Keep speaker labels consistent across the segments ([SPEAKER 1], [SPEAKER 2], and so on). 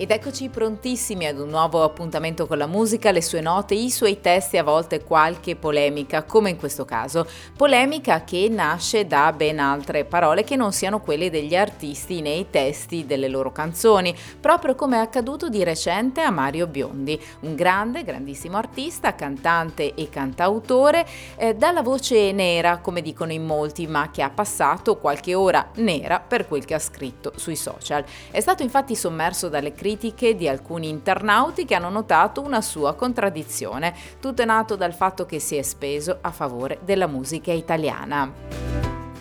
[SPEAKER 1] Ed eccoci prontissimi ad un nuovo appuntamento con la musica, le sue note, i suoi testi, a volte qualche polemica, come in questo caso. Polemica che nasce da ben altre parole che non siano quelle degli artisti nei testi delle loro canzoni, proprio come è accaduto di recente a Mario Biondi, un grande, grandissimo artista, cantante e cantautore, eh, dalla voce nera, come dicono in molti, ma che ha passato qualche ora nera per quel che ha scritto sui social. È stato infatti sommerso dalle critiche critiche di alcuni internauti che hanno notato una sua contraddizione. Tutto è nato dal fatto che si è speso a favore della musica italiana.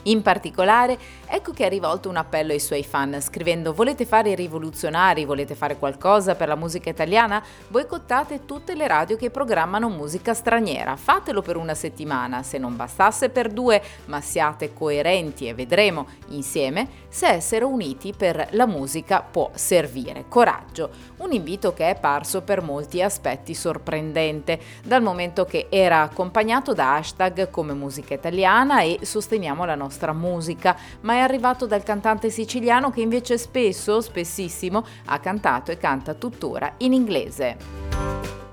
[SPEAKER 1] In particolare, ecco che ha rivolto un appello ai suoi fan scrivendo volete fare i rivoluzionari, volete fare qualcosa per la musica italiana? Boicottate tutte le radio che programmano musica straniera, fatelo per una settimana, se non bastasse per due, ma siate coerenti e vedremo insieme se essere uniti per la musica può servire. Coraggio, un invito che è parso per molti aspetti sorprendente, dal momento che era accompagnato da hashtag come musica italiana e sosteniamo la nostra nostra musica, ma è arrivato dal cantante siciliano che invece spesso, spessissimo, ha cantato e canta tuttora in inglese.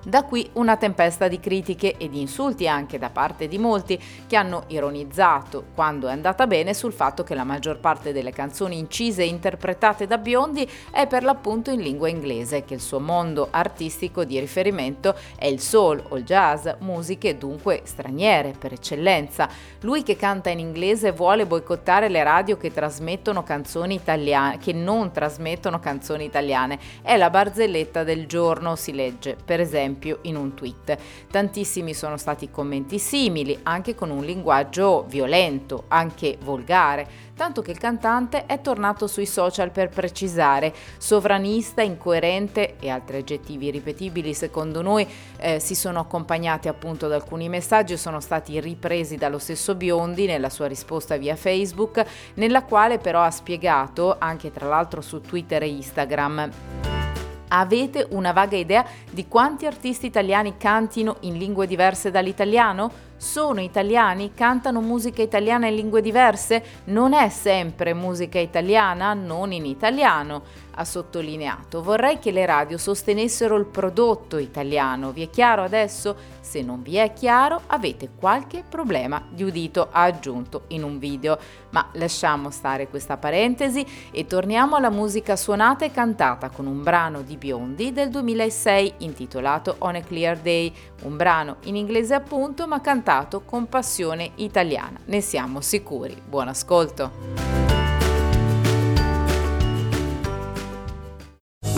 [SPEAKER 1] Da qui una tempesta di critiche e di insulti anche da parte di molti che hanno ironizzato, quando è andata bene, sul fatto che la maggior parte delle canzoni incise e interpretate da Biondi è per l'appunto in lingua inglese, che il suo mondo artistico di riferimento è il soul o il jazz, musiche dunque straniere per eccellenza. Lui che canta in inglese vuole boicottare le radio che trasmettono canzoni italiane, che non trasmettono canzoni italiane. È la barzelletta del giorno, si legge, per esempio esempio in un tweet. Tantissimi sono stati commenti simili, anche con un linguaggio violento, anche volgare, tanto che il cantante è tornato sui social per precisare sovranista, incoerente e altri aggettivi ripetibili secondo noi eh, si sono accompagnati appunto da alcuni messaggi e sono stati ripresi dallo stesso Biondi nella sua risposta via Facebook, nella quale però ha spiegato, anche tra l'altro su Twitter e Instagram, Avete una vaga idea di quanti artisti italiani cantino in lingue diverse dall'italiano? Sono italiani? Cantano musica italiana in lingue diverse? Non è sempre musica italiana, non in italiano ha sottolineato. Vorrei che le radio sostenessero il prodotto italiano. Vi è chiaro adesso? Se non vi è chiaro, avete qualche problema di udito, ha aggiunto in un video. Ma lasciamo stare questa parentesi e torniamo alla musica suonata e cantata con un brano di Biondi del 2006 intitolato On a Clear Day, un brano in inglese appunto ma cantato con passione italiana. Ne siamo sicuri. Buon ascolto!